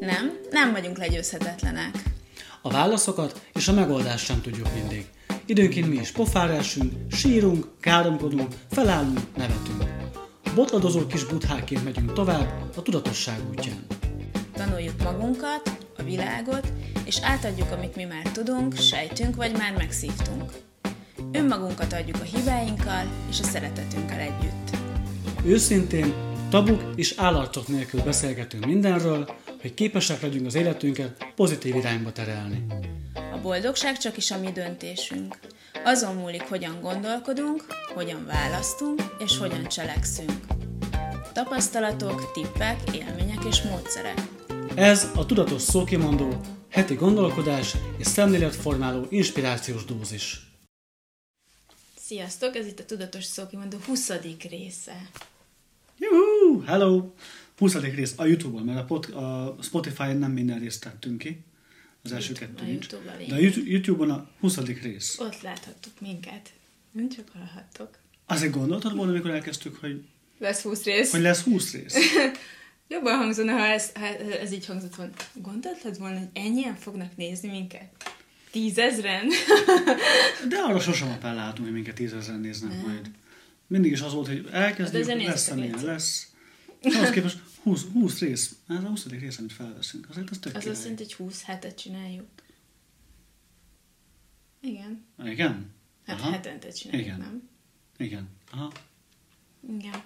Nem, nem vagyunk legyőzhetetlenek. A válaszokat és a megoldást sem tudjuk mindig. Időnként mi is pofára esünk, sírunk, káromkodunk, felállunk, nevetünk. Botladozó kis butháként megyünk tovább a tudatosság útján. Tanuljuk magunkat, a világot, és átadjuk, amit mi már tudunk, sejtünk, vagy már megszívtunk. Önmagunkat adjuk a hibáinkkal és a szeretetünkkel együtt. Őszintén, tabuk és állarcok nélkül beszélgetünk mindenről, hogy képesek legyünk az életünket pozitív irányba terelni. A boldogság csak is a mi döntésünk. Azon múlik, hogyan gondolkodunk, hogyan választunk és hogyan cselekszünk. Tapasztalatok, tippek, élmények és módszerek. Ez a Tudatos Szókimondó, heti gondolkodás és szemléletformáló inspirációs dózis. Sziasztok, ez itt a Tudatos Szókimondó 20. része. Juhu! Hello! 20. rész a Youtube-on, mert a, pod, a Spotify-on nem minden részt tettünk ki. Az első YouTube- kettő nincs. YouTube-on De a YouTube- YouTube-on a 20. rész. Ott láthattuk minket. Nem csak hallhattok. Azért gondoltad volna, amikor elkezdtük, hogy, Lesz 20 rész. hogy lesz 20 rész? Jobban hangzana, ha ez, ha ez így hangzott volna. Gondoltad volna, hogy ennyien fognak nézni minket? Tízezren? De arra sosem appelláltunk, hogy minket tízezeren néznek majd. Mindig is az volt, hogy elkezdjük, Hát lesz amilyen lesz. És ahhoz képest 20, 20 rész. Ez a 20. rész, amit felveszünk. Azért az tök Az azt jelenti, hogy 20 hetet csináljuk. Igen. Igen? Hát Aha. hetente csináljuk, Igen. nem? Igen. Aha. Igen.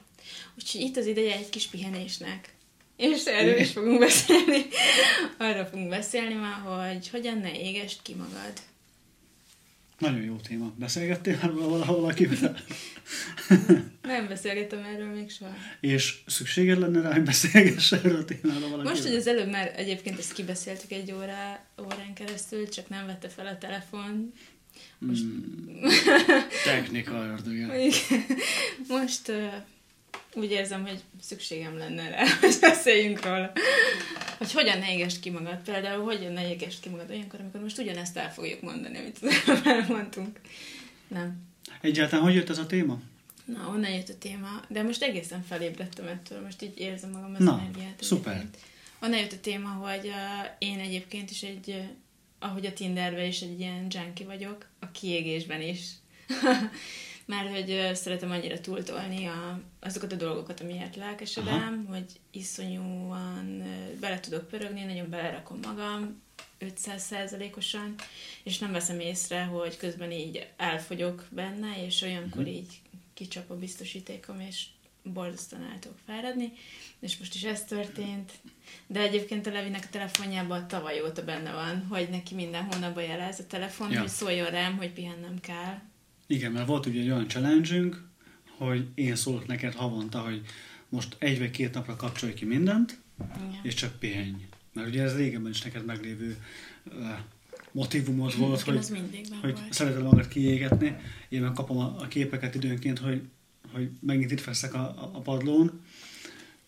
Úgyhogy itt az ideje egy kis pihenésnek. És erről is fogunk beszélni. Arra fogunk beszélni ma, hogy hogyan ne égest ki magad. Nagyon jó téma. Beszélgettél már valahol valakivel? Nem beszélgettem erről még soha. És szükséged lenne rá, hogy beszélgess erről a témáról valakivel? Most, hogy az előbb már egyébként ezt kibeszéltük egy órá, órán keresztül, csak nem vette fel a telefon. Most, Technika ördöge. Most uh, úgy érzem, hogy szükségem lenne rá, hogy beszéljünk róla. Hogy hogyan ne égest ki magad. Például, hogyan ne égest ki magad olyankor, amikor most ugyanezt el fogjuk mondani, amit elmondtunk. Nem. Egyáltalán hogy jött ez a téma? Na, onnan jött a téma, de most egészen felébredtem ettől, most így érzem magam az Na, energiát. szuper. egyébként. Onnan jött a téma, hogy uh, én egyébként is egy, uh, ahogy a Tinderben is egy ilyen junkie vagyok, a kiégésben is. Már hogy szeretem annyira túltolni a, azokat a dolgokat, amiért lelkesedem, hogy iszonyúan bele tudok pörögni, nagyon belerakom magam, 500%-osan, és nem veszem észre, hogy közben így elfogyok benne, és olyankor így kicsap a biztosítékom, és borzasztóan el tudok fáradni, és most is ez történt. De egyébként a Levinek a telefonjában tavaly óta benne van, hogy neki minden hónapban jelez a telefon, Ja. hogy szóljon rám, hogy pihennem kell. Igen, mert volt ugye egy olyan challenge hogy én szólok neked havonta, hogy most egy vagy két napra kapcsolj ki mindent, Igen. és csak pihenj. Mert ugye ez régebben is neked meglévő uh, motivumod volt, Nekem hogy, hogy volt. szereted magad kiégetni. Én meg kapom a, a képeket időnként, hogy, hogy megint itt feszek a, a padlón.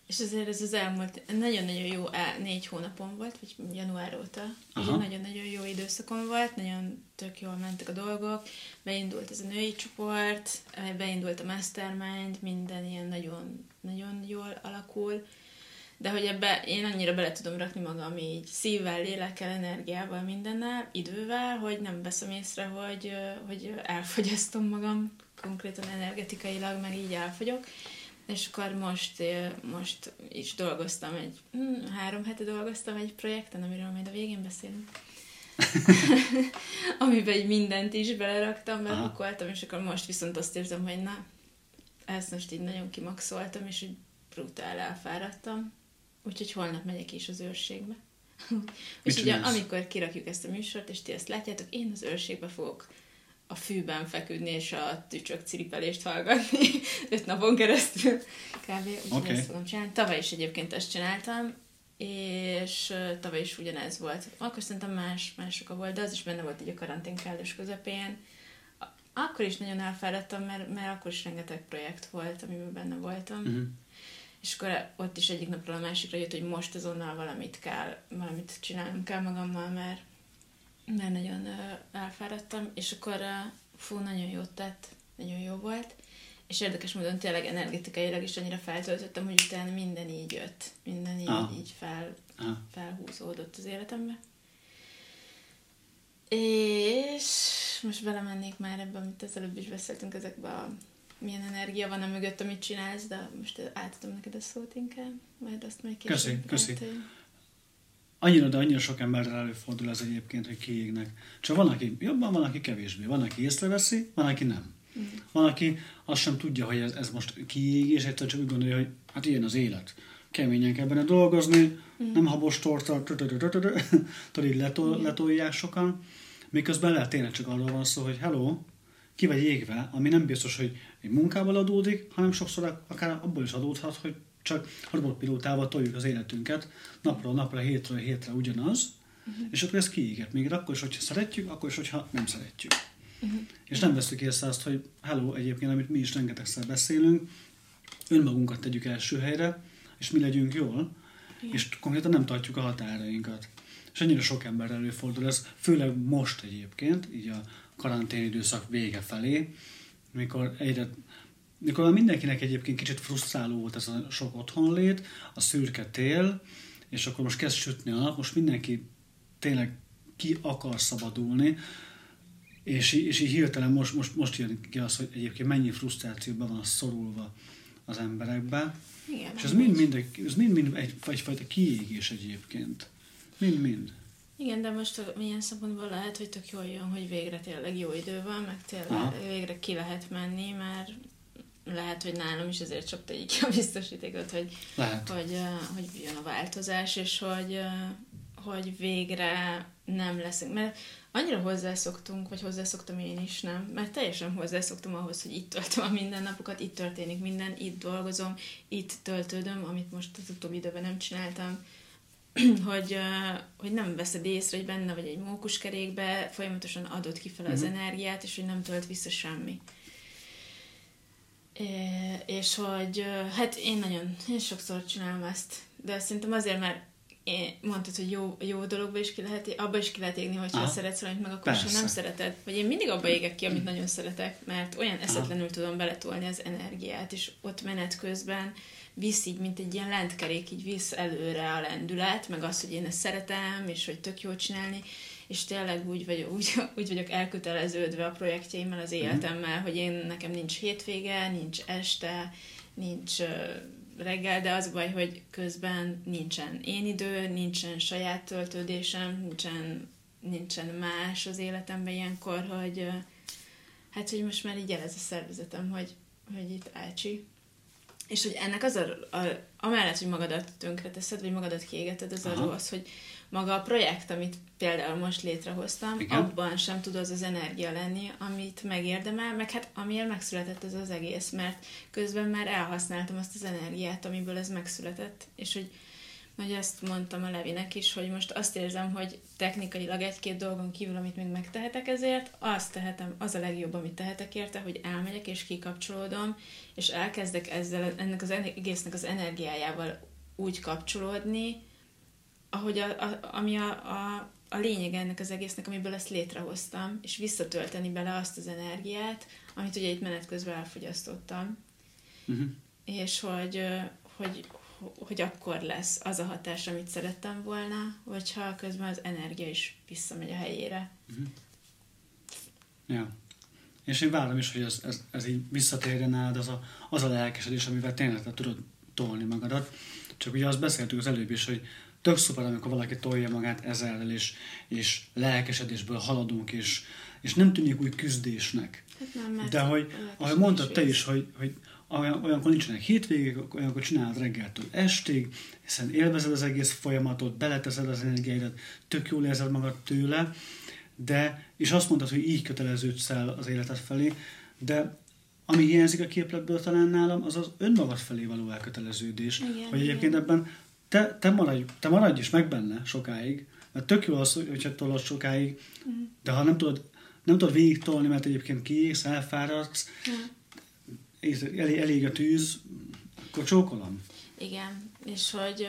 És azért ez az elmúlt nagyon-nagyon jó négy hónapon volt, vagy január óta. Nagyon-nagyon jó időszakom volt, nagyon tök jól mentek a dolgok. Beindult ez a női csoport, beindult a mastermind, minden ilyen nagyon, nagyon jól alakul. De hogy ebbe én annyira bele tudom rakni magam így szívvel, lélekkel, energiával, mindennel, idővel, hogy nem veszem észre, hogy, hogy elfogyasztom magam konkrétan energetikailag, meg így elfogyok. És akkor most, ö, most is dolgoztam egy, hm, három hete dolgoztam egy projekten, amiről majd a végén beszélünk. Amiben így mindent is beleraktam, belepakoltam, és akkor most viszont azt érzem, hogy na, ezt most így nagyon kimaxoltam, és így brutál elfáradtam. Úgyhogy holnap megyek is az őrségbe. csinálsz? amikor kirakjuk ezt a műsort, és ti ezt látjátok, én az őrségbe fogok a fűben feküdni, és a tücsök ciripelést hallgatni öt napon keresztül kb. Úgyhogy Oké. ezt fogom csinálni. Tavaly is egyébként ezt csináltam, és tavaly is ugyanez volt. Akkor szerintem más, más oka volt, de az is benne volt így a karantén kellős közepén. Akkor is nagyon elfáradtam, mert, mert akkor is rengeteg projekt volt, amiben benne voltam. Uh-huh. És akkor ott is egyik napról a másikra jött, hogy most azonnal valamit kell, valamit csinálnom kell magammal, mert, mert nagyon elfáradtam, és akkor fú, nagyon jót tett, nagyon jó volt, és érdekes módon tényleg energetikailag is annyira feltöltöttem, hogy utána minden így jött, minden így, Ah. így fel, Aha. fel belehúzódott az életembe. És most belemennék már ebbe, amit az előbb is beszéltünk, ezekbe a milyen energia van a mögött, amit csinálsz, de most átadom neked a szót inkább, majd azt majd később. Köszi, köszi. Annyira, de annyira sok emberrel előfordul ez egyébként, hogy kiégnek. Csak van, aki jobban, van, aki kevésbé. Van, aki észreveszi, van, aki nem. Mm. Van, aki azt sem tudja, hogy ez, ez most kiégés, egyszer csak úgy gondolja, hogy hát ilyen az élet. Keményen kell benne dolgozni, mm. nem habos torta, tudod, így letolják sokan. Miközben lehet tényleg csak arról van szó, hogy hello, ki vagy égve, ami nem biztos, hogy egy munkával adódik, hanem sokszor akár abból is adódhat, hogy csak robotpilótával toljuk az életünket napról napra, hétről hétre ugyanaz, uh-huh. és akkor ez kiéget. Még akkor is, hogyha szeretjük, akkor is, hogyha nem szeretjük. Uh-huh. És nem veszük észre azt, hogy hello, egyébként, amit mi is rengetegszer beszélünk, önmagunkat tegyük első helyre, és mi legyünk jól, Igen. és konkrétan nem tartjuk a határainkat. És annyira sok ember előfordul ez, főleg most egyébként, így a karantén időszak vége felé, mikor egyre mikor mindenkinek egyébként kicsit frusztráló volt ez a sok otthonlét, a szürke tél, és akkor most kezd sütni a nap, most mindenki tényleg ki akar szabadulni, és, és így hirtelen most, most, most jön ki az, hogy egyébként mennyi frusztrációban van szorulva az emberekbe. Igen, és ez mind, mind, mind, mind egy, egyfajta kiégés egyébként. Mind-mind. Igen, de most milyen szempontból lehet, hogy tök jól jön, hogy végre tényleg jó idő van, meg tényleg Aha. végre ki lehet menni, mert lehet, hogy nálam is ezért csapta így ki a biztosítékot, hogy, lehet. hogy, hogy jön a változás, és hogy, hogy végre nem leszünk. Mert annyira hozzászoktunk, vagy hozzászoktam én is, nem? Mert teljesen hozzászoktam ahhoz, hogy itt töltöm a mindennapokat, itt történik minden, itt dolgozom, itt töltődöm, amit most az utóbbi időben nem csináltam hogy, hogy nem veszed észre, hogy benne vagy egy mókuskerékbe, folyamatosan adod kifele uh-huh. az mhm. energiát, és hogy nem tölt vissza semmi. É, és hogy hát én nagyon, én sokszor csinálom ezt, de szerintem azért, mert én mondtad, hogy jó, jó dologba is ki lehet, abba is ki lehet égni, hogyha Aha. szeretsz valamit, meg akkor sem nem szereted. Vagy én mindig abba égek ki, amit nagyon szeretek, mert olyan eszetlenül Aha. tudom beletolni az energiát, és ott menet közben visz így, mint egy ilyen lentkerék, így visz előre a lendület, meg az, hogy én ezt szeretem, és hogy tök jó csinálni, és tényleg úgy vagyok, úgy, úgy vagyok elköteleződve a projektjeimmel, az mhm. életemmel, hogy én nekem nincs hétvége, nincs este, nincs reggel, de az baj, hogy közben nincsen én idő, nincsen saját töltődésem, nincsen, nincsen más az életemben ilyenkor, hogy hát, hogy most már így jelez a szervezetem, hogy, hogy itt ácsi, és hogy ennek az a, a, amellett, hogy magadat tönkreteszed, vagy magadat kiégeted, az Aha. arról az, hogy maga a projekt, amit például most létrehoztam, Igen. abban sem tud az az energia lenni, amit megérdemel, meg hát amiért megszületett ez az egész, mert közben már elhasználtam azt az energiát, amiből ez megszületett, és hogy hogy azt mondtam a Levinek is, hogy most azt érzem, hogy technikailag egy-két dolgon kívül, amit még megtehetek ezért, azt tehetem, az a legjobb, amit tehetek érte, hogy elmegyek és kikapcsolódom, és elkezdek ezzel, ennek az egésznek az energiájával úgy kapcsolódni, ahogy a, a, ami a, a, a lényeg ennek az egésznek, amiből ezt létrehoztam, és visszatölteni bele azt az energiát, amit ugye itt menet közben elfogyasztottam. Uh-huh. És hogy, hogy, hogy akkor lesz az a hatás, amit szerettem volna, vagy ha közben az energia is visszamegy a helyére. Uh-huh. Ja. És én várom is, hogy ez, ez, ez így visszatérjen nálad, az a, az a lelkesedés, amivel tényleg te tudod tolni magadat. Csak ugye azt beszéltük az előbb is, hogy tök szuper, amikor valaki tolja magát ezerrel, és, és lelkesedésből haladunk, és, és nem tűnik úgy küzdésnek. Hát nem, De hogy, ahogy mondtad te is, hogy, hogy olyan, olyankor nincsenek hétvégek, olyankor csinálod reggeltől estig, hiszen élvezed az egész folyamatot, beleteszed az energiáidat, tök jól érzed magad tőle, de, és azt mondtad, hogy így köteleződsz el az életed felé, de ami hiányzik a képletből talán nálam, az az önmagad felé való elköteleződés. Igen, hogy egyébként igen. ebben te, te, maradj, te maradj is meg benne sokáig, mert tök jó az, hogyha tolod sokáig, mm. de ha nem tudod, nem tudod végig tolni, mert egyébként kiégsz, elfáradsz, mm. Elég, elég a tűz, akkor csókolom. Igen, és hogy,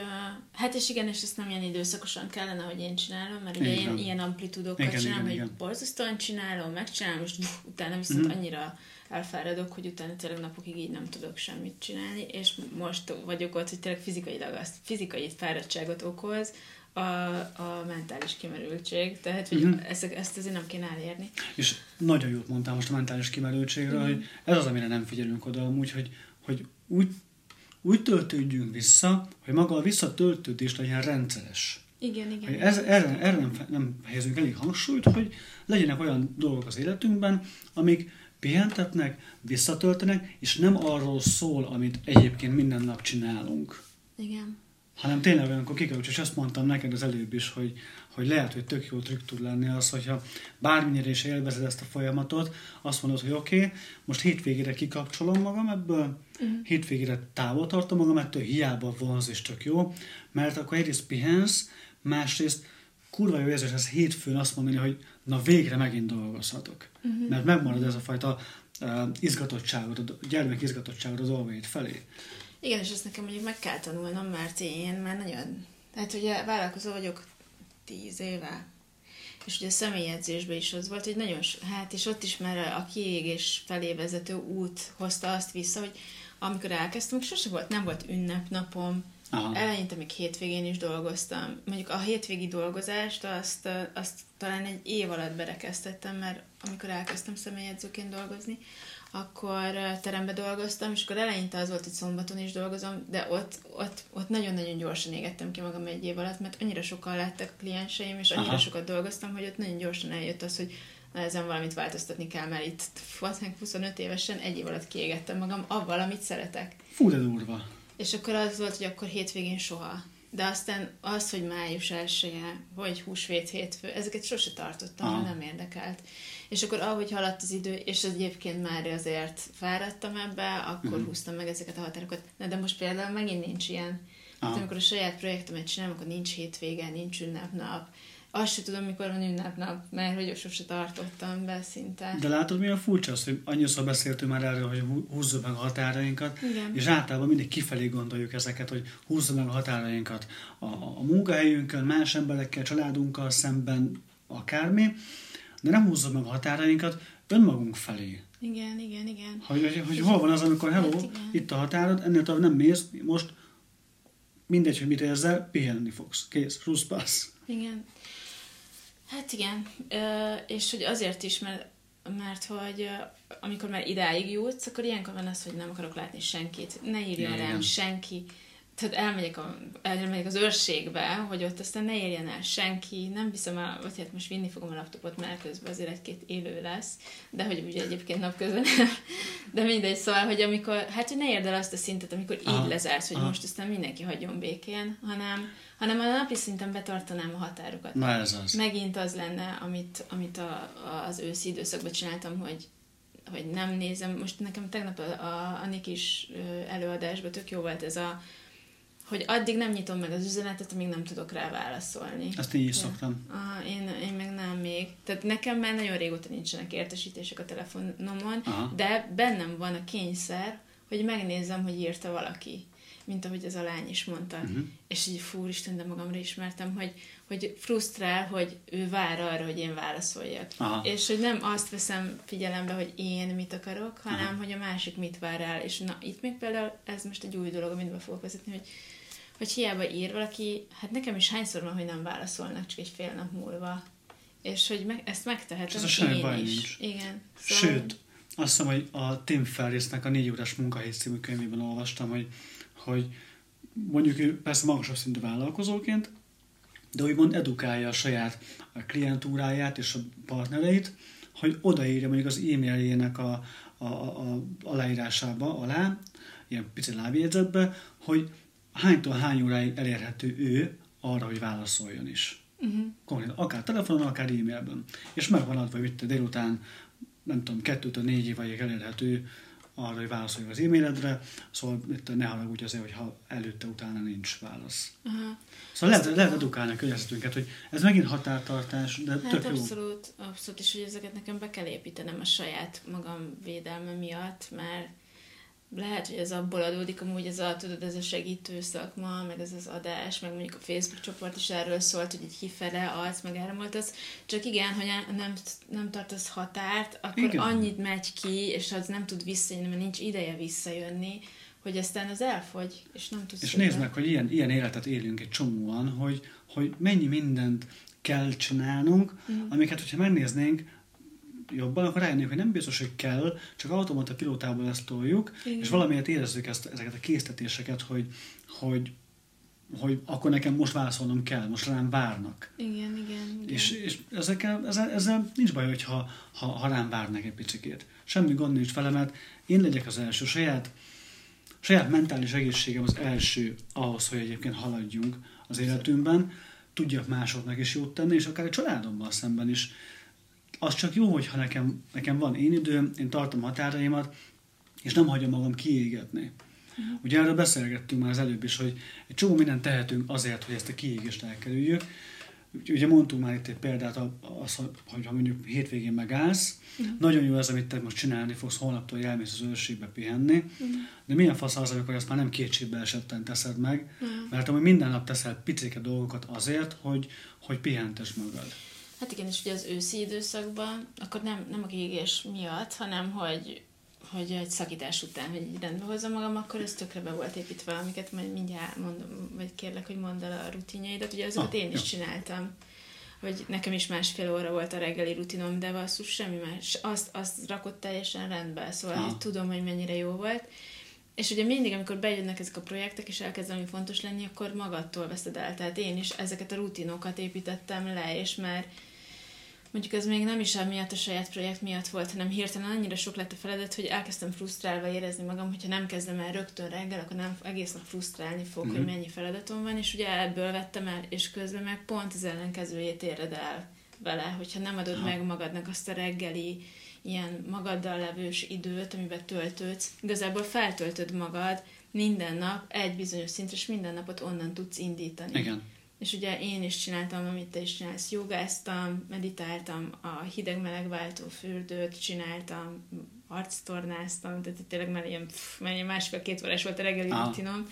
hát és igen, és ezt nem ilyen időszakosan kellene, hogy én csinálom, mert ugye én ilyen amplitúdokat csinálom, igen, hogy igen. borzasztóan csinálom, megcsinálom, és utána viszont mm. annyira elfáradok, hogy utána tényleg napokig így nem tudok semmit csinálni, és most vagyok ott, hogy tényleg fizikailag azt, fizikai fáradtságot okoz, a, a mentális kimerültség, tehát hogy uh-huh. ezt, ezt azért nem kéne elérni. És nagyon jót mondtál most a mentális kimerültségről, uh-huh. hogy ez az, amire nem figyelünk oda amúgy, hogy, hogy úgy, úgy töltődjünk vissza, hogy maga a visszatöltődés legyen rendszeres. Igen, igen. Hogy ez, erre, erre nem, nem helyezünk elég hangsúlyt, hogy legyenek olyan dolgok az életünkben, amik pihentetnek, visszatöltenek, és nem arról szól, amit egyébként minden nap csinálunk. Igen. Hanem tényleg olyankor kikapcsolsz, és azt mondtam neked az előbb is, hogy, hogy lehet, hogy tök jó trükk tud lenni az, hogyha bármennyire is élvezed ezt a folyamatot, azt mondod, hogy oké, okay, most hétvégére kikapcsolom magam ebből, uh-huh. hétvégére távol tartom magam ettől, hiába vonz és tök jó, mert akkor egyrészt pihensz, másrészt kurva jó érzés ez hétfőn azt mondani, hogy na végre megint dolgozhatok. Uh-huh. Mert megmarad ez a fajta uh, izgatottságod, a gyermek izgatottságod a dolgaid felé. Igen, és ezt nekem mondjuk meg kell tanulnom, mert én már nagyon... Tehát ugye vállalkozó vagyok tíz éve, és ugye a személyedzésben is az volt, hogy nagyon, hát és ott is már a kiégés felé vezető út hozta azt vissza, hogy amikor elkezdtem, sose volt, nem volt ünnepnapom, Aha. Eleinte még hétvégén is dolgoztam. Mondjuk a hétvégi dolgozást azt, azt talán egy év alatt berekeztettem, mert amikor elkezdtem személyedzőként dolgozni, akkor terembe dolgoztam, és akkor eleinte az volt, hogy szombaton is dolgozom, de ott, ott, ott nagyon-nagyon gyorsan égettem ki magam egy év alatt, mert annyira sokan lettek a klienseim, és annyira Aha. sokat dolgoztam, hogy ott nagyon gyorsan eljött az, hogy na, ezen valamit változtatni kell, mert itt 25 évesen egy év alatt kiégettem magam avval, amit szeretek. Fú, de durva. És akkor az volt, hogy akkor hétvégén soha. De aztán az, hogy május elsője, vagy húsvét hétfő, ezeket sose tartottam, Aha. nem érdekelt. És akkor ahogy haladt az idő, és egyébként már azért fáradtam ebbe, akkor uh-huh. húztam meg ezeket a határokat. Na, de most például megint nincs ilyen. Hát amikor a saját projektemet csinálom, akkor nincs hétvége, nincs ünnepnap, azt sem tudom, mikor van ünnepnap, mert hogy sose tartottam be szinte. De látod, mi a furcsa az, hogy annyiszor beszéltünk már erről, hogy húzzuk meg a határainkat, Igen. és általában mindig kifelé gondoljuk ezeket, hogy húzzuk meg a határainkat a, a munkahelyünkön, más emberekkel, családunkkal szemben, akármi, de nem húzzuk meg a határainkat önmagunk felé. Igen, igen, igen. Hogy, hogy, hogy hol van az, amikor hello, hát itt a határod, ennél tovább nem mész, most mindegy, hogy mit érzel, pihenni fogsz. Kész, ruszpász. Igen. Hát igen, és hogy azért is, mert, mert hogy amikor már idáig jutsz, akkor ilyenkor van az, hogy nem akarok látni senkit, ne írjon igen. rám senki, tehát elmegyek, a, elmegyek az őrségbe, hogy ott aztán ne érjen el senki, nem viszem el, vagy hát most vinni fogom a laptopot, mert közben azért egy-két élő lesz, de hogy ugye egyébként napközben nem. De mindegy, szóval, hogy amikor, hát hogy ne érd el azt a szintet, amikor Aha. így lezársz, hogy Aha. most aztán mindenki hagyjon békén, hanem, hanem a napi szinten betartanám a határokat. Na ez az. Megint az lenne, amit, amit a, az őszi időszakban csináltam, hogy hogy nem nézem, most nekem tegnap a, a, a Nikis előadásban tök jó volt ez a hogy addig nem nyitom meg az üzenetet, amíg nem tudok rá válaszolni. Azt így is szoktam. Aha, én, én meg nem még. Tehát nekem már nagyon régóta nincsenek értesítések a telefonomon, Aha. de bennem van a kényszer, hogy megnézzem, hogy írta valaki mint ahogy ez a lány is mondta. Uh-huh. És így fú, Isten, de magamra ismertem, hogy, hogy frusztrál, hogy ő vár arra, hogy én válaszoljak. Aha. És hogy nem azt veszem figyelembe, hogy én mit akarok, hanem Aha. hogy a másik mit vár el. És na, itt még például ez most egy új dolog, amit be fogok vezetni, hogy hogy hiába ír valaki, hát nekem is hányszor van, hogy nem válaszolnak csak egy fél nap múlva. És hogy me- ezt megtehetem ez a én baj is. Nincs. Igen. Szóval... Sőt, azt hiszem, hogy a Tim Ferrisnek a négy órás munkahely című könyvében olvastam, hogy, hogy mondjuk ő persze magasabb szintű vállalkozóként, de úgymond edukálja a saját a klientúráját és a partnereit, hogy odaírja mondjuk az e-mailjének a, a, a, a aláírásába alá, ilyen pici lábjegyzetbe, hogy hánytól hány óráig elérhető ő arra, hogy válaszoljon is. Uh-huh. Konkrétan, akár telefonon, akár e-mailben. És meg van adva, hogy délután, nem tudom, kettőtől négy évig elérhető arra, hogy válaszoljon az e-mailedre, szóval itt ne haragudj azért, hogy ha előtte, utána nincs válasz. Uh-huh. Szóval lehet, lehet edukálni a környezetünket, hogy ez megint határtartás, de hát tök jó. abszolút, abszolút, és hogy ezeket nekem be kell építenem a saját magam védelme miatt, mert lehet, hogy ez abból adódik, amúgy ez a, tudod, ez a segítő szakma, meg ez az adás, meg mondjuk a Facebook csoport is erről szólt, hogy egy kifele adsz, meg elmondtasz. Csak igen, hogy nem, nem tartasz határt, akkor igen. annyit megy ki, és az nem tud visszajönni, mert nincs ideje visszajönni, hogy aztán az elfogy, és nem tudsz... És nézd meg, hogy ilyen, ilyen életet élünk egy csomóan, hogy, hogy mennyi mindent kell csinálnunk, mm. amiket, hogyha megnéznénk, jobban, akkor rájönnék, hogy nem biztos, hogy kell, csak automata pilótából ezt toljuk, Igen. és valamiért érezzük ezt, ezeket a késztetéseket, hogy, hogy, hogy akkor nekem most válaszolnom kell, most rám várnak. Igen, igen. igen. És, és ezekkel, ezzel, ezzel nincs baj, hogy ha, ha, ha rám várnak egy picikét. Semmi gond nincs vele, mert én legyek az első. Saját, saját mentális egészségem az első ahhoz, hogy egyébként haladjunk az életünkben, tudjak másoknak is jót tenni, és akár a családommal szemben is az csak jó, hogyha nekem, nekem van én időm, én tartom határaimat, és nem hagyom magam kiégetni. Uh-huh. Ugye erről beszélgettünk már az előbb is, hogy egy csomó mindent tehetünk azért, hogy ezt a kiégést elkerüljük. Ugye mondtunk már itt egy példát, az, hogy ha mondjuk hétvégén megállsz, uh-huh. nagyon jó ez, amit te most csinálni fogsz, holnaptól elmész az őrségbe pihenni, uh-huh. de milyen fasz az, amikor ezt már nem kétségbe esetten teszed meg, uh-huh. mert amúgy minden nap teszel picike dolgokat azért, hogy, hogy pihentes magad. Hát igen, és ugye az őszi időszakban, akkor nem, nem a kiégés miatt, hanem hogy, hogy egy szakítás után, hogy így rendbe hozzam magam, akkor ez tökre be volt építve, amiket majd mindjárt mondom, vagy kérlek, hogy mondd el a rutinjaidat. Ugye azokat ah, én is jó. csináltam hogy nekem is másfél óra volt a reggeli rutinom, de basszus, semmi más. Azt, azt rakott teljesen rendbe, szóval hogy tudom, hogy mennyire jó volt. És ugye mindig, amikor bejönnek ezek a projektek, és elkezd valami fontos lenni, akkor magadtól veszed el. Tehát én is ezeket a rutinokat építettem le, és már mondjuk ez még nem is miatt a saját projekt miatt volt, hanem hirtelen annyira sok lett a feladat, hogy elkezdtem frusztrálva érezni magam, hogyha nem kezdem el rögtön reggel, akkor nem egész nap frusztrálni fog, mm-hmm. hogy mhm. mennyi feladatom van, és ugye ebből vettem el, és közben meg pont az ellenkezőjét éred el vele, hogyha nem adod ha. meg magadnak azt a reggeli ilyen magaddal levős időt, amiben töltődsz, igazából feltöltöd magad minden nap egy bizonyos szintre, és minden napot onnan tudsz indítani. Igen. És ugye én is csináltam, amit te is csinálsz, jogáztam, meditáltam, a hideg-meleg váltó fürdőt csináltam, arctornáztam, tehát tényleg már ilyen, pff, már ilyen másfél-két órás volt a reggeli rutinom,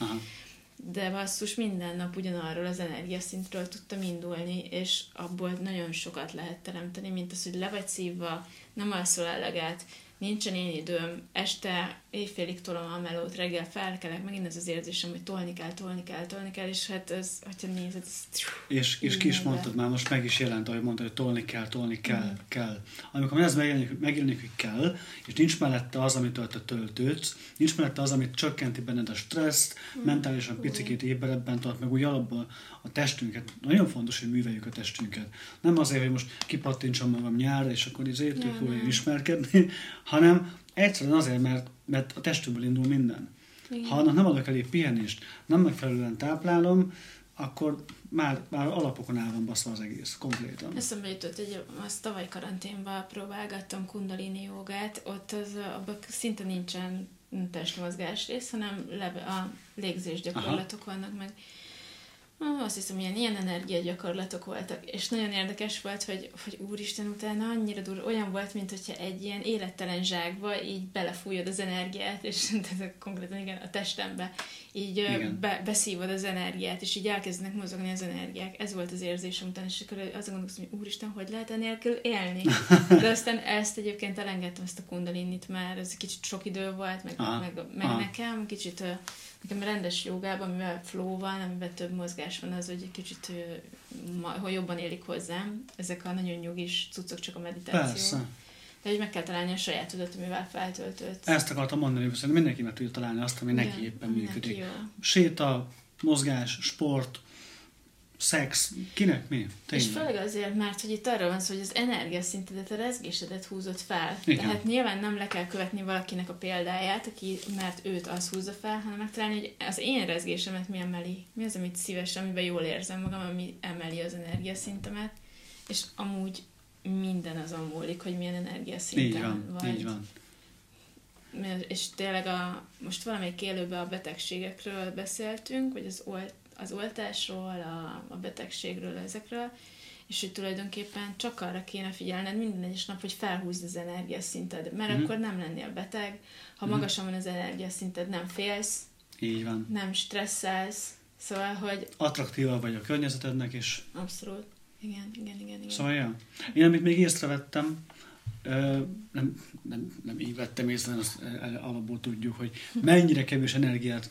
de basszus minden nap ugyanarról az energiaszintről tudtam indulni, és abból nagyon sokat lehet teremteni, mint az, hogy le vagy szívva, nem alszol eleget, nincsen én időm, este éjfélig tolom a melót, reggel felkelek, megint ez az érzésem, hogy tolni kell, tolni kell, tolni kell, és hát ez, hogyha nézed, ez... És, és ki is mondtad már, most meg is jelent, ahogy mondtad, hogy tolni kell, tolni kell, mm. kell. Amikor ez megjelenik, megjelenik, hogy kell, és nincs mellette az, amitől te töltődsz, nincs mellette az, amit csökkenti benned a stresszt, mm. mentálisan picikét éberebben tart, meg úgy alapból a testünket. Nagyon fontos, hogy műveljük a testünket. Nem azért, hogy most kipattintsam magam nyárra, és akkor izé ja, ismerkedni, hanem egyszerűen azért, mert mert a testünkből indul minden. Igen. Ha annak nem adok elég pihenést, nem megfelelően táplálom, akkor már, már alapokon áll van baszva az egész, komplétan. Eszembe jutott, hogy azt tavaly karanténban próbálgattam kundalini jogát, ott az, abban szinte nincsen testmozgás rész, hanem leve, a légzés gyakorlatok Aha. vannak meg azt hiszem, ilyen, ilyen energiagyakorlatok voltak, és nagyon érdekes volt, hogy, hogy úristen utána annyira dur, olyan volt, mint hogyha egy ilyen élettelen zsákba így belefújod az energiát, és tehát konkrétan igen, a testembe így be, beszívod az energiát, és így elkezdenek mozogni az energiák. Ez volt az érzésem után, és akkor azon gondolkoztam, hogy úristen, hogy lehet enélkül élni? De aztán ezt egyébként elengedtem, ezt a kundalinit, mert ez kicsit sok idő volt, meg, Aha. meg, meg Aha. nekem kicsit Nekem rendes jogában, amivel flow van, amivel több mozgás van, az, hogy egy kicsit hogy jobban élik hozzám. Ezek a nagyon nyugis cuccok, csak a meditáció. Persze. De hogy meg kell találni a saját tudat, amivel feltöltött. Ezt akartam mondani, hogy mindenki meg tudja találni azt, ami Igen, neki éppen működik. Neki Séta, mozgás, sport, szex, kinek mi? Tényleg. És főleg azért, mert hogy itt arról van szó, hogy az energiaszintedet, a rezgésedet húzott fel. Igen. Tehát nyilván nem le kell követni valakinek a példáját, aki, mert őt az húzza fel, hanem megtalálni, hogy az én rezgésemet mi emeli. Mi az, amit szívesen, amiben jól érzem magam, ami emeli az energiaszintemet. És amúgy minden azon múlik, hogy milyen energiaszinten így van, vagy. Így van. És tényleg a, most valamelyik élőben a betegségekről beszéltünk, vagy az olt az oltásról, a, a betegségről, ezekről, és hogy tulajdonképpen csak arra kéne figyelned minden egyes nap, hogy felhúzd az energiaszinted, mert Mhm. akkor nem lennél beteg, ha magasan van az energiaszinted, nem félsz, Így van. nem stresszelsz, szóval, hogy Attraktívabb vagy a környezetednek is. abszolút, igen, igen, igen, igen. Szóval, ja. Én amit még észrevettem, ö, nem, nem, nem így vettem észre, azt alapból tudjuk, hogy mennyire kevés energiát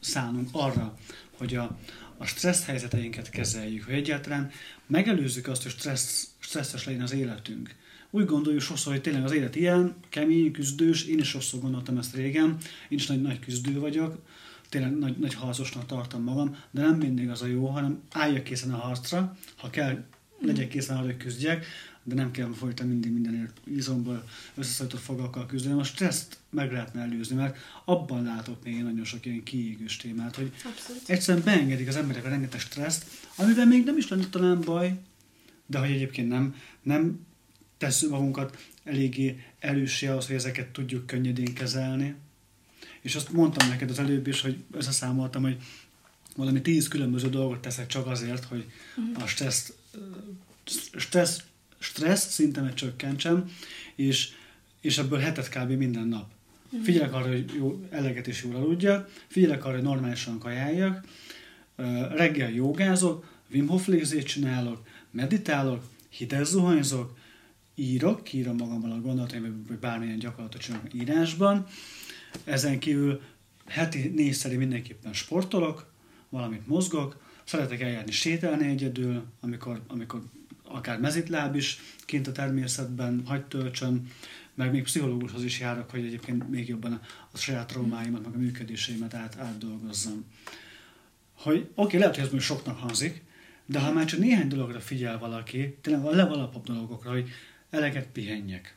szánunk arra, hogy a, a stressz helyzeteinket kezeljük, hogy egyáltalán megelőzzük azt, hogy stressz, stresszes legyen az életünk. Úgy gondoljuk sokszor, hogy tényleg az élet ilyen, kemény, küzdős, én is sokszor gondoltam ezt régen, én is nagy, nagy küzdő vagyok, tényleg nagy, nagy harcosnak tartom magam, de nem mindig az a jó, hanem álljak készen a harcra, ha kell, legyek készen arra, hogy küzdjek, de nem kell folyton mindig mindenért izomból összeszorított fogakkal küzdeni. A stresszt meg lehetne előzni, mert abban látok még én nagyon sok ilyen kiégős témát, hogy Abszolút. egyszerűen beengedik az emberek a rengeteg stresszt, amivel még nem is lenne talán baj, de hogy egyébként nem, nem tesszük magunkat eléggé elősé ahhoz, hogy ezeket tudjuk könnyedén kezelni. És azt mondtam neked az előbb is, hogy összeszámoltam, hogy valami tíz különböző dolgot teszek csak azért, hogy a stressz, stressz, stressz szintemet csökkentsem, és, és ebből hetet kb. minden nap. Figyelek arra, hogy jó, eleget és jól aludjak, figyelek arra, hogy normálisan kajáljak, reggel jogázok, Wim Hof légzést csinálok, meditálok, hideg zuhanyzok, írok, kiírom magammal a gondolataim, vagy bármilyen gyakorlatot csinálok írásban. Ezen kívül heti négyszer mindenképpen sportolok, valamit mozgok, szeretek eljárni sétálni egyedül, amikor, amikor akár mezitláb is kint a természetben hagy töltsön, meg még pszichológushoz is járok, hogy egyébként még jobban a, a saját traumáimat, meg a működéseimet át, átdolgozzam. Hogy oké, okay, lehet, hogy ez még soknak hangzik, de ha már csak néhány dologra figyel valaki, tényleg a legalapabb dolgokra, hogy eleget pihenjek,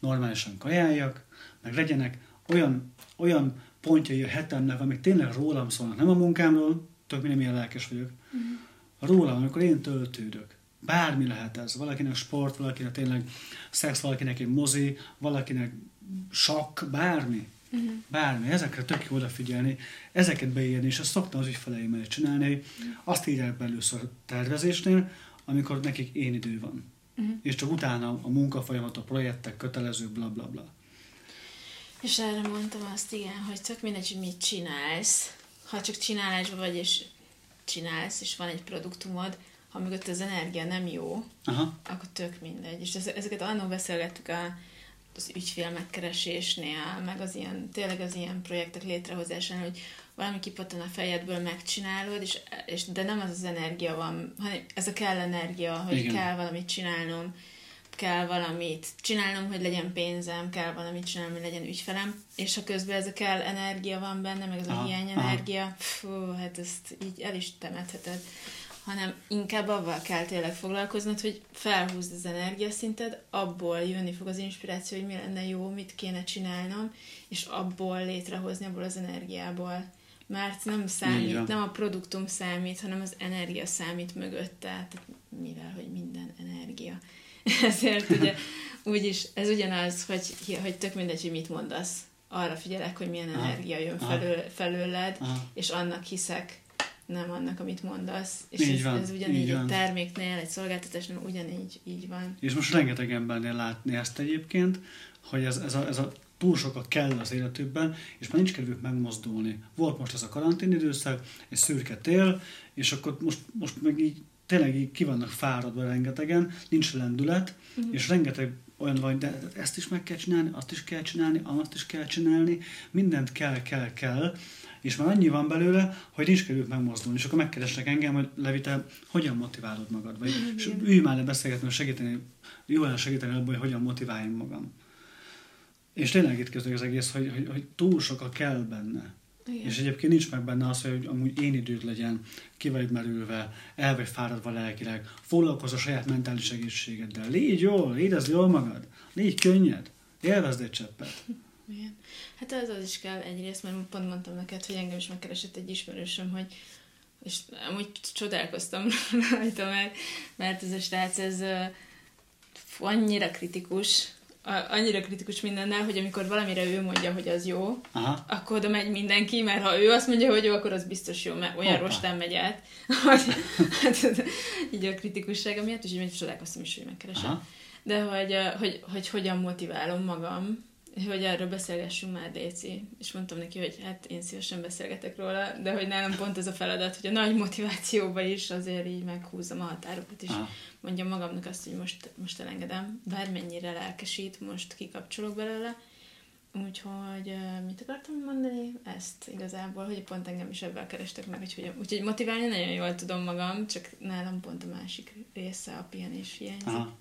normálisan kajáljak, meg legyenek olyan, olyan pontjai a hetemnek, amik tényleg rólam szólnak, nem a munkámról, tök minden milyen lelkes vagyok, rólam, amikor én töltődök. Bármi lehet ez. Valakinek sport, valakinek tényleg szex, valakinek egy mozi, valakinek sakk, bármi. Mhm. Bármi. Ezekre tök jó odafigyelni, ezeket beírni, és azt szoktam az ügyfeleim el csinálni, hogy azt írják be először a tervezésnél, amikor nekik én idő van. Mhm. És csak utána a munkafolyamat, a projektek, kötelező, bla bla bla. És erre mondtam azt, igen, hogy tök mindegy, hogy mit csinálsz. Ha csak csinálásban vagy, és csinálsz, és van egy produktumod, ha mögött az energia nem jó, Aha. akkor tök mindegy. És ez- ezeket annól beszélgettük a, az ügyfél megkeresésnél, meg az ilyen, tényleg az ilyen projektek létrehozásánál, hogy valami kipattan a fejedből, megcsinálod, és, és, de nem az az energia van, hanem ez a kell energia, hogy Igen. Kell valamit csinálnom, kell valamit csinálnom, hogy legyen pénzem, kell valamit csinálnom, hogy legyen ügyfelem, és ha közben ez a kell energia van benne, meg ez a Aha, hiány energia, fú, hát ezt így el is temetheted hanem inkább avval kell tényleg foglalkoznod, hogy felhúzd az energiaszinted, abból jönni fog az inspiráció, hogy mi lenne jó, mit kéne csinálnom, és abból létrehozni, abból az energiából. Mert nem számít, nem a produktum számít, hanem az energia számít mögötte, tehát mivel, hogy minden energia. Ezért ugye úgyis, ez ugyanaz, hogy, hogy tök mindegy, hogy mit mondasz. Arra figyelek, hogy milyen energia jön Aha. felől, felőled, és annak hiszek, nem annak, amit mondasz. És Így ez, van, ez ugyanígy így egy van. terméknél, egy szolgáltatásnál ugyanígy így van. És most rengeteg embernél látni ezt egyébként, hogy ez, ez, a, ez a túl sokat kell az életükben, és már nincs kedvük megmozdulni. Volt most ez a karantén időszak, egy szürke tél, és akkor most, most meg így tényleg így ki vannak fáradva rengetegen, nincs lendület, uh-huh. és rengeteg olyan van, de ezt is meg kell csinálni, azt is kell csinálni, azt is kell csinálni, mindent kell, kell, kell, és már annyi van belőle, hogy nincs kedvük megmozdulni. És akkor megkeresnek engem, hogy Levi, te hogyan motiválod magad? Vagy és ülj már le beszélgetni, hogy segíteni, jó lenne segíteni abban, hogy hogyan motiváljam magam. És tényleg itt kezdődik az egész, hogy, hogy, hogy túl sok a kell benne. Igen. És egyébként nincs meg benne az, hogy amúgy én időd legyen, ki vagy merülve, el vagy fáradva lelkileg, foglalkozz a saját mentális egészségeddel. Légy jól, érezd jól magad, légy könnyed, élvezd egy cseppet. Igen. Hát ez az is kell egyrészt, mert pont mondtam neked, hogy engem is megkeresett egy ismerősöm, hogy és amúgy csodálkoztam rajta, mert, mert ez a srác, ez annyira kritikus annyira kritikus mindennel, hogy amikor valamire ő mondja, hogy az jó, Aha. akkor oda megy mindenki, mert ha ő azt mondja, hogy jó, akkor az biztos jó, mert olyan Hoppa. rostán megy át. Hogy, hát, így a kritikussága miatt, úgyhogy csodálkoztam is, hogy megkeresem. Aha. De hogy, ö, hogy, hogy hogyan motiválom magam, hogy erről beszélgessünk már, Déci. És mondtam neki, hogy hát én szívesen beszélgetek róla, de hogy nálam pont ez a feladat, hogy a nagy motivációba is azért így meghúzom a határokat, és Aha. mondjam magamnak azt, hogy most, most elengedem, bármennyire lelkesít, most kikapcsolok belőle. Úgyhogy mit akartam mondani? Ezt igazából, hogy pont engem is ebben kerestek meg, úgyhogy, úgyhogy motiválni nagyon jól tudom magam, csak nálam pont a másik része a pihenés hiányzik. Aha.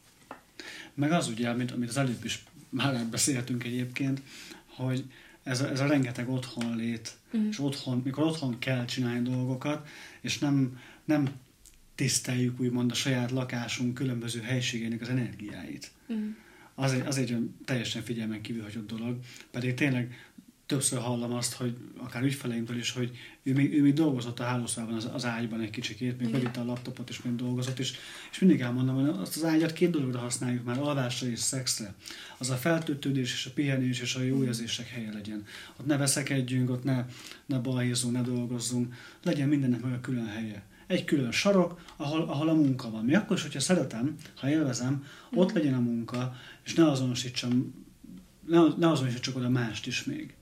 Meg az ugye, amit, amit az előbb is már beszéltünk egyébként, hogy ez a, ez a rengeteg otthonlét, Mhm. és otthon, mikor otthon kell csinálni dolgokat, és nem, nem tiszteljük úgymond a saját lakásunk különböző helységeinek az energiáit. Mm. Az egy, az egy teljesen figyelmen kívül hagyott dolog, pedig tényleg többször hallom azt, hogy akár ügyfeleimtől is, hogy ő még, ő még dolgozott a hálószában az, az ágyban egy kicsikét, még bevitte a laptopot, és még dolgozott, és, és mindig elmondom, hogy azt az ágyat két dologra használjuk már, alvásra és szexre. Az a feltöltődés és a pihenés és a jó érzések helye legyen. Ott ne veszekedjünk, ott ne, ne balhézzunk, ne dolgozzunk, legyen mindennek meg a külön helye. Egy külön sarok, ahol, ahol a munka van. Mi akkor is, hogyha szeretem, ha élvezem, ott legyen a munka, és ne azonosítsam, ne, ne azonosítsak oda mást is még.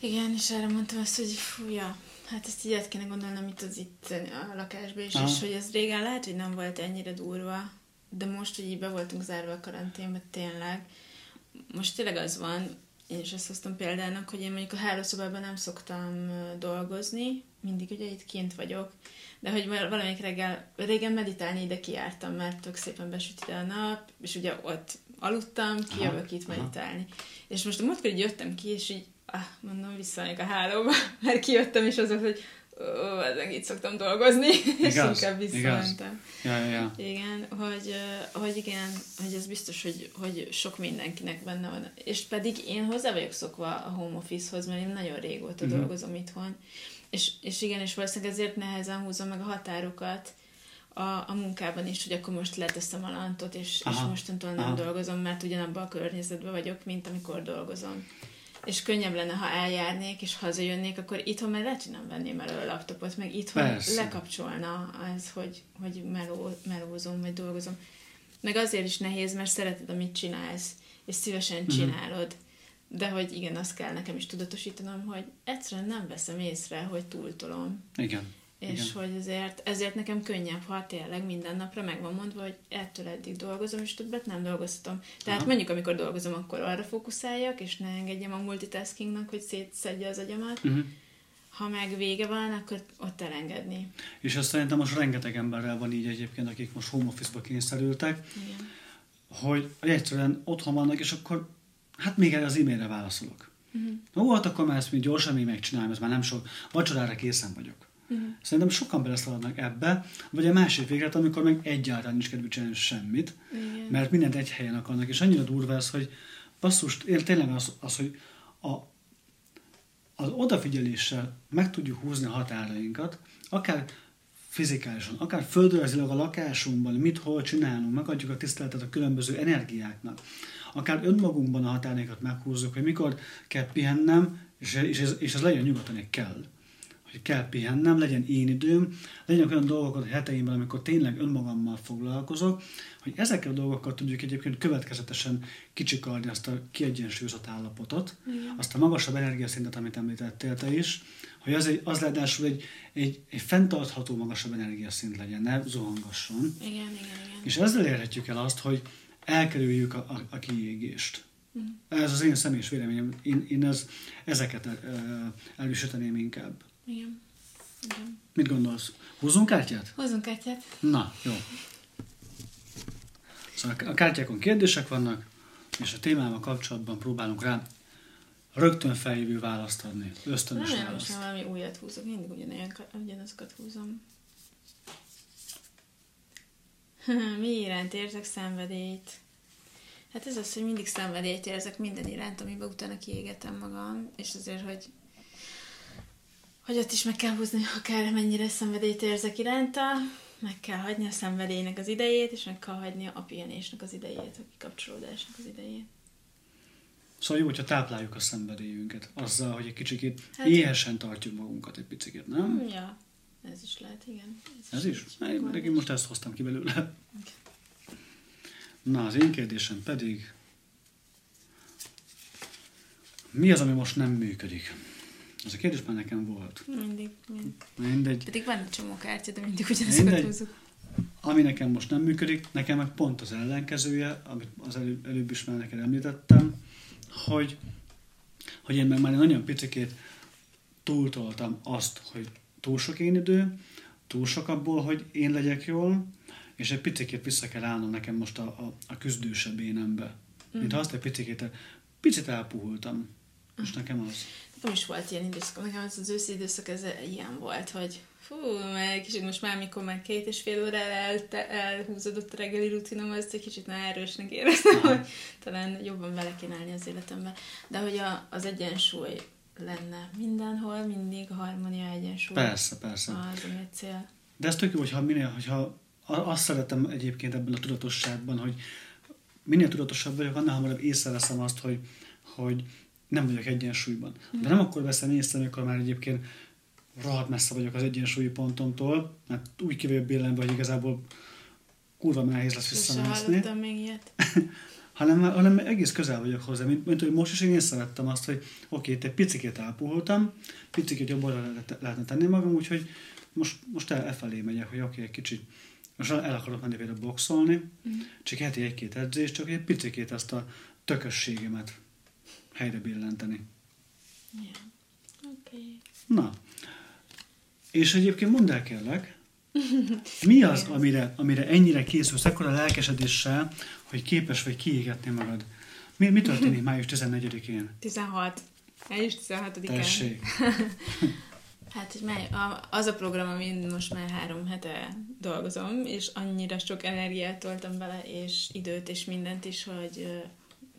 Igen, és erre mondtam azt, hogy fúja, hát ezt így át kéne gondolnom itt az itt a lakásban is, Aha. és hogy ez régen lehet, hogy nem volt ennyire durva, de most, hogy így be voltunk zárva a karanténba, tényleg, most tényleg az van, én is ezt hoztam példának, hogy én mondjuk a hálószobában nem szoktam ö, dolgozni, mindig ugye itt kint vagyok, de hogy val- valamelyik reggel, régen meditálni ide kijártam, mert tök szépen besüt ide a nap, és ugye ott aludtam, kijövök itt aha. meditálni. És most a múltkor így jöttem ki, és így, mondom, visszamenjek a hálóba, mert kijöttem, és azok, hogy ó, ezen itt szoktam dolgozni, és Igaz, inkább igaz. visszamentem. Ja, ja. Igen, hogy, hogy igen, hogy ez biztos, hogy, hogy sok mindenkinek benne van. És pedig én hozzá vagyok szokva a home office-hoz, mert én nagyon régóta uh-huh. dolgozom itthon. És, és igen, és valószínűleg ezért nehezen húzom meg a határokat a, a munkában is, hogy akkor most leteszem a lantot, és, és Aha, mostantól nem aha. dolgozom, mert ugyanabban a környezetben vagyok, mint amikor dolgozom. És könnyebb lenne, ha eljárnék, és hazajönnék, akkor itthon már lehet, hogy nem venném elő a laptopot, meg itthon Persze. lekapcsolna az, hogy, hogy meló, melózom, vagy dolgozom. Meg azért is nehéz, mert szereted, amit csinálsz, és szívesen Mhm. csinálod. De hogy igen, azt kell nekem is tudatosítanom, hogy egyszerűen nem veszem észre, hogy túltolom. Igen. És Igen. hogy ezért, ezért nekem könnyebb, ha tényleg minden napra meg van mondva, hogy ettől eddig dolgozom, és többet nem dolgoztam. Tehát Aha. mondjuk, amikor dolgozom, akkor arra fókuszáljak, és ne engedjem a multitaskingnak, hogy szétszedje az agyamat. Uh-huh. Ha meg vége van, akkor ott elengedni. És azt szerintem most rengeteg emberrel van így egyébként, akik most home office-ba kényszerültek, Igen. hogy egyszerűen otthon vannak, és akkor hát még erre az e-mailre válaszolok. Uh-huh. Ó, hát akkor már ezt még gyorsan még megcsinálom, ez már nem sok, vacsorára készen vagyok. Uh-huh. Szerintem sokan beleszaladnak ebbe, vagy a másik véglet, amikor meg egyáltalán nincs kedvük csinálni semmit, Igen. mert mindent egy helyen akarnak, és annyira durva ez, hogy basszus, én tényleg az, az hogy a, az odafigyeléssel meg tudjuk húzni a határainkat, akár fizikálisan, akár földrajzilag a lakásunkban, mit hol csinálunk, megadjuk a tiszteletet a különböző energiáknak, akár önmagunkban a határainkat meghúzzuk, hogy mikor kell pihennem, és, és, ez, és ez legyen nyugodtan kell hogy kell pihennem, legyen én időm, legyen olyan dolgok a heteimben, amikor tényleg önmagammal foglalkozok, hogy ezekkel a dolgokkal tudjuk egyébként következetesen kicsikarni azt a kiegyensúlyozott állapotot, Igen. azt a magasabb energiaszintet, amit említettél te is, hogy az, egy, az ráadásul egy, egy, egy fenntartható magasabb energiaszint legyen, ne zuhangasson. Igen, igen, igen. És ezzel érhetjük el azt, hogy elkerüljük a, a, a kiégést. Mhm. Ez az én személyes véleményem. Én, én ez, ezeket el, elvisíteném inkább. Igen. Igen. Mit gondolsz? Húzzunk kártyát? Hozzunk kártyát. Na, jó. Szóval a kártyákon kérdések vannak, és a témával kapcsolatban próbálunk rá rögtön feljövő választ adni. Ösztönös Nem, nem, választ. már valami újat húzok, mindig ugyanolyan, ugyanazokat húzom. Mi iránt érzek szenvedélyt? Hát ez az, hogy mindig szenvedélyt érzek minden iránt, amiben utána kiégetem magam, és azért, hogy hogy ott is meg kell húzni, akár mennyire szenvedélyt érzek iránta, meg kell hagyni a szenvedélynek az idejét, és meg kell hagyni a pihenésnek az idejét, a kikapcsolódásnak az idejét. Szóval jó, hogyha tápláljuk a szenvedélyünket azzal, hogy egy kicsikét Hát- éhesen tartjuk magunkat egy picit, nem? Hmm, Ja, ez is lehet, igen. Ez is? egy Én, én most ezt hoztam ki belőle. Na, az én kérdésem pedig, mi az, ami most nem működik? Ez a kérdés már nekem volt. Mindig, mindig. Mindegy. Pedig van egy csomó kártya, de mindig ugyanazokat húzzuk. Ami nekem most nem működik, nekem meg pont az ellenkezője, amit az előbb, előbb is már neked említettem, hogy, hogy én meg már nagyon picikét túltoltam azt, hogy túl sok én idő, túl sok abból, hogy én legyek jól, és egy picikét vissza kell állnom nekem most a, a, a küzdősebb énembe. Mm. Mint ha azt egy picikét, picit elpuhultam. És nekem az. Nekem is volt ilyen időszak, nekem az, az őszi időszak ez ilyen volt, hogy fú, meg kicsit most már, mikor már két és fél óra el, elhúzódott a reggeli rutinom, ezt egy kicsit már erősnek éreztem, hogy talán jobban bele kéne állni az életembe. De hogy a, az egyensúly lenne mindenhol, mindig a harmónia egyensúly. Persze, persze. Az, ami a cél. De ez tök jó, hogyha minél, hogyha azt szeretem egyébként ebben a tudatosságban, hogy minél tudatosabb vagyok, annál hamarabb észreveszem azt, hogy, hogy nem vagyok egyensúlyban. De nem akkor veszem észre, amikor már egyébként rohadt messze vagyok az egyensúlyi pontomtól, mert úgy ki vagyok billenve, hogy igazából kurva nehéz lesz Sose visszamászni, hallottam még ilyet. hanem, hanem egész közel vagyok hozzá, mint, mint hogy most is én észrevettem azt, hogy oké, itt egy picikét elpuhultam, picikét lehet, lehetne tenni magam, úgyhogy most, most el, e felé megyek, hogy oké, egy kicsit, most el akarok menni például boxolni, Mhm. csak heti egy-két edzés, csak egy picikét ezt a tökösségemet helyre billenteni. Oké. Okay. Na, és egyébként mondd el kérlek, mi az, amire, amire ennyire készülsz, ekkora lelkesedéssel, hogy képes vagy kiégetni magad? Mi, mi történik május 14-én? 16. Május 16-án. Tessék. Hát, hogy mely, a, az a program, amin most már három hete dolgozom, és annyira sok energiát toltam bele, és időt, és mindent is, hogy,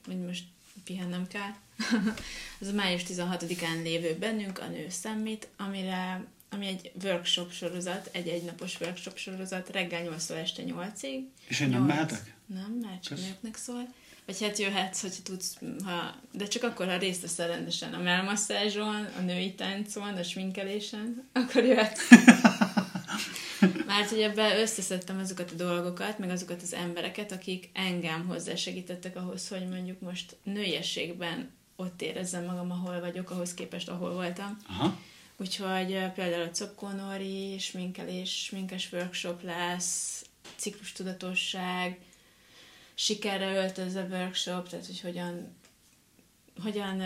hogy most pihennem kell. az a május 16-án lévő bennünk, a Nő Summit, amire, ami egy workshop sorozat, egy egynapos workshop sorozat, reggel 8-tól este 8-ig. És én nem Nyolc. mehetek? Nem, már csak nőknek szól. Vagy hát jöhetsz, hogyha tudsz, ha, de csak akkor, ha részt veszel rendesen a melmasszázson, a női táncon, a sminkelésen, akkor jöhetsz. Mert hogy ebbe összeszedtem azokat a dolgokat, meg azokat az embereket, akik engem hozzásegítettek ahhoz, hogy mondjuk most nőiességben ott érezzem magam, ahol vagyok, ahhoz képest, ahol voltam. Aha. Úgyhogy például a Copkonori, sminkelés, sminkes workshop lesz, ciklus tudatosság, sikerre öltözve workshop, tehát hogy hogyan, hogyan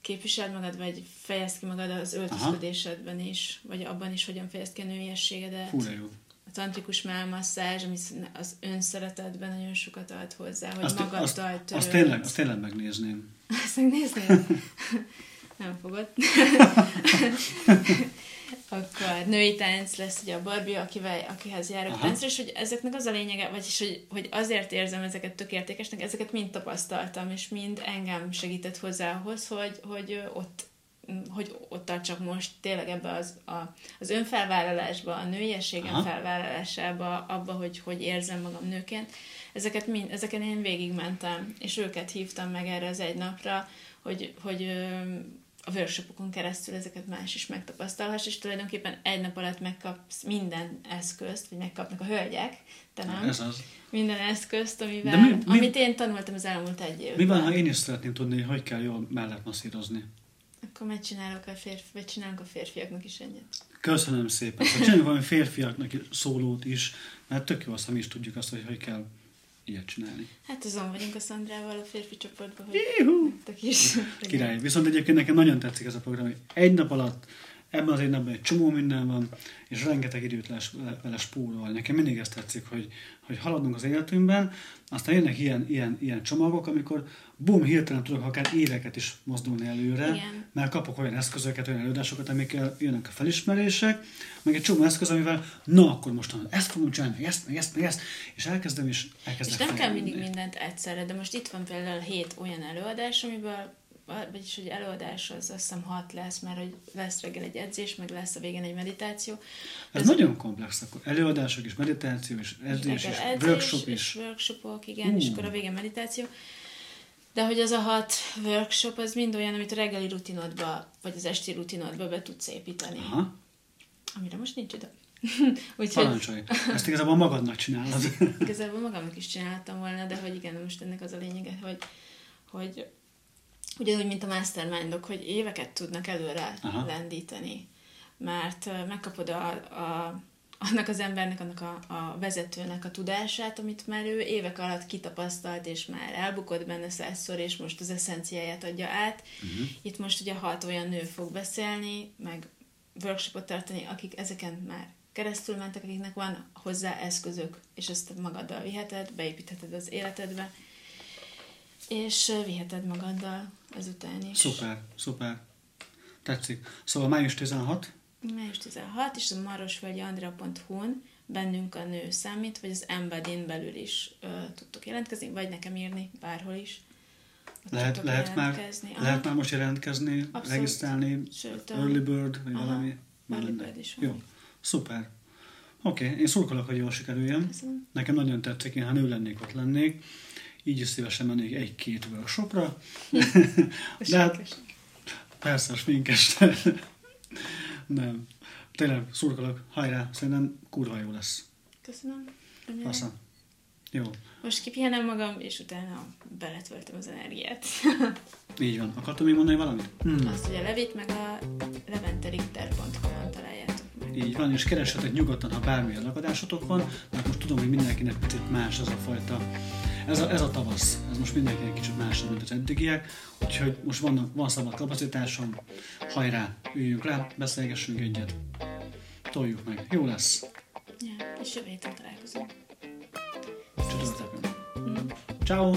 képviseld magad, vagy fejezd ki magad az öltözködésedben is, vagy abban is, hogyan fejezd ki a nőiességedet. Fú, jó. A tantrikus melmasszázs, ami az önszeretetben nagyon sokat ad hozzá, hogy Azt, magaddal azt, törődsz. azt, tényleg, azt tényleg megnézném. Azt megnéznél? Nem fogod. Akkor női tánc lesz ugye a Barbie, akivel, akihez járok Aha. táncra, és hogy ezeknek az a lényege, vagyis hogy, hogy azért érzem ezeket tök értékesnek, ezeket mind tapasztaltam, és mind engem segített hozzá ahhoz, hogy, hogy ott hogy ott tartsak most tényleg ebbe az, a, az önfelvállalásba, a nőiességem Aha. felvállalásába, abba, hogy, hogy érzem magam nőként. Ezeket mind, ezeken én végigmentem, és őket hívtam meg erre az egy napra, hogy, hogy a workshopokon keresztül ezeket más is megtapasztalhass, és tulajdonképpen egy nap alatt megkapsz minden eszközt, vagy megkapnak a hölgyek, te nem, Ez az. minden eszközt, amivel, De mi- mi- amit én tanultam az elmúlt egy évben. Mi van, ha én is szeretném tudni, hogy hogy kell jól mellett masszírozni? Akkor megcsinálok a férfi, vagy csinálunk a férfiaknak is egyet. Köszönöm szépen. Szóval csináljunk valami férfiaknak szólót is, mert tök jó azt, mi is tudjuk azt, hogy hogy kell ilyet csinálni. Hát azon vagyunk a Szandrával a férfi csoportban, hogy Juhu! is. Király. Viszont egyébként nekem nagyon tetszik ez a program, hogy egy nap alatt ebben az napban egy csomó minden van, és rengeteg időt lesz vele spórolni. Nekem mindig ezt tetszik, hogy, hogy haladunk az életünkben, aztán jönnek ilyen, ilyen, ilyen csomagok, amikor bum, hirtelen tudok akár éveket is mozdulni előre, Igen. mert kapok olyan eszközöket, olyan előadásokat, amikkel jönnek a felismerések, meg egy csomó eszköz, amivel na, akkor most ezt fogom csinálni, meg ezt, meg ezt, meg ezt, és elkezdem, és elkezdek És nem kell mindig mindent egyszerre, de most itt van például hét olyan előadás, amiből vagyis hogy előadás az azt hiszem hat lesz, mert hogy lesz reggel egy edzés, meg lesz a végén egy meditáció. Ez, Ez nagyon komplex akkor. Előadások és meditáció és edzés és, edzés, workshop is. És workshopok, igen, uh. és akkor a végén meditáció. De hogy az a hat workshop, az mind olyan, amit a reggeli rutinodba, vagy az esti rutinodba be tudsz építeni. Aha. Amire most nincs idő. Úgyhogy... Parancsolj. Ezt igazából magadnak csinálod. igazából magamnak is csináltam volna, de hogy igen, most ennek az a lényege, hogy, hogy ugyanúgy, mint a mastermindok, hogy éveket tudnak előre Aha. lendíteni. Mert megkapod a, a, annak az embernek, annak a, a vezetőnek a tudását, amit már ő évek alatt kitapasztalt, és már elbukott benne százszor, és most az eszenciáját adja át. Uh-huh. Itt most ugye hat olyan nő fog beszélni, meg workshopot tartani, akik ezeken már keresztül mentek, akiknek van hozzá eszközök, és ezt magaddal viheted, beépítheted az életedbe, és viheted magaddal ezután is. Szuper, szuper. Tetszik. Szóval május 16? Május 16, és a marosvölgyandra.hu-n bennünk a nő számít, vagy az embedin belül is ö, tudtok jelentkezni, vagy nekem írni bárhol is. lehet, lehet, már, lehet már most jelentkezni, Abszolút. regisztrálni, Sőt, early bird, vagy aha, valami? Early bird is van. Jó, szuper. Oké, okay. én szurkolok, hogy jól sikerüljen. Köszönöm. Nekem nagyon tetszik, én ha nő lennék, ott lennék. Így is szívesen mennék egy-két workshopra. De hát, persze, a sminkes. Nem. Tényleg, szurkolok, hajrá, szerintem kurva jó lesz. Köszönöm. Fasza. Jó. Most kipihenem magam, és utána beletöltöm az energiát. Így van. Akartam még mondani valamit? Hmm. Azt, hogy a levét meg a leventeritter.com-on találjátok így van, és keressetek nyugodtan, ha bármilyen ragadásotok van, mert most tudom, hogy mindenkinek picit más ez a fajta, ez a, ez a tavasz, ez most mindenkinek kicsit más, mint az eddigiek, úgyhogy most van, van szabad kapacitásom, hajrá, üljünk le, beszélgessünk egyet, toljuk meg, jó lesz. Ja, és jövő héten találkozunk. Csodálatosan. Mm. Ciao.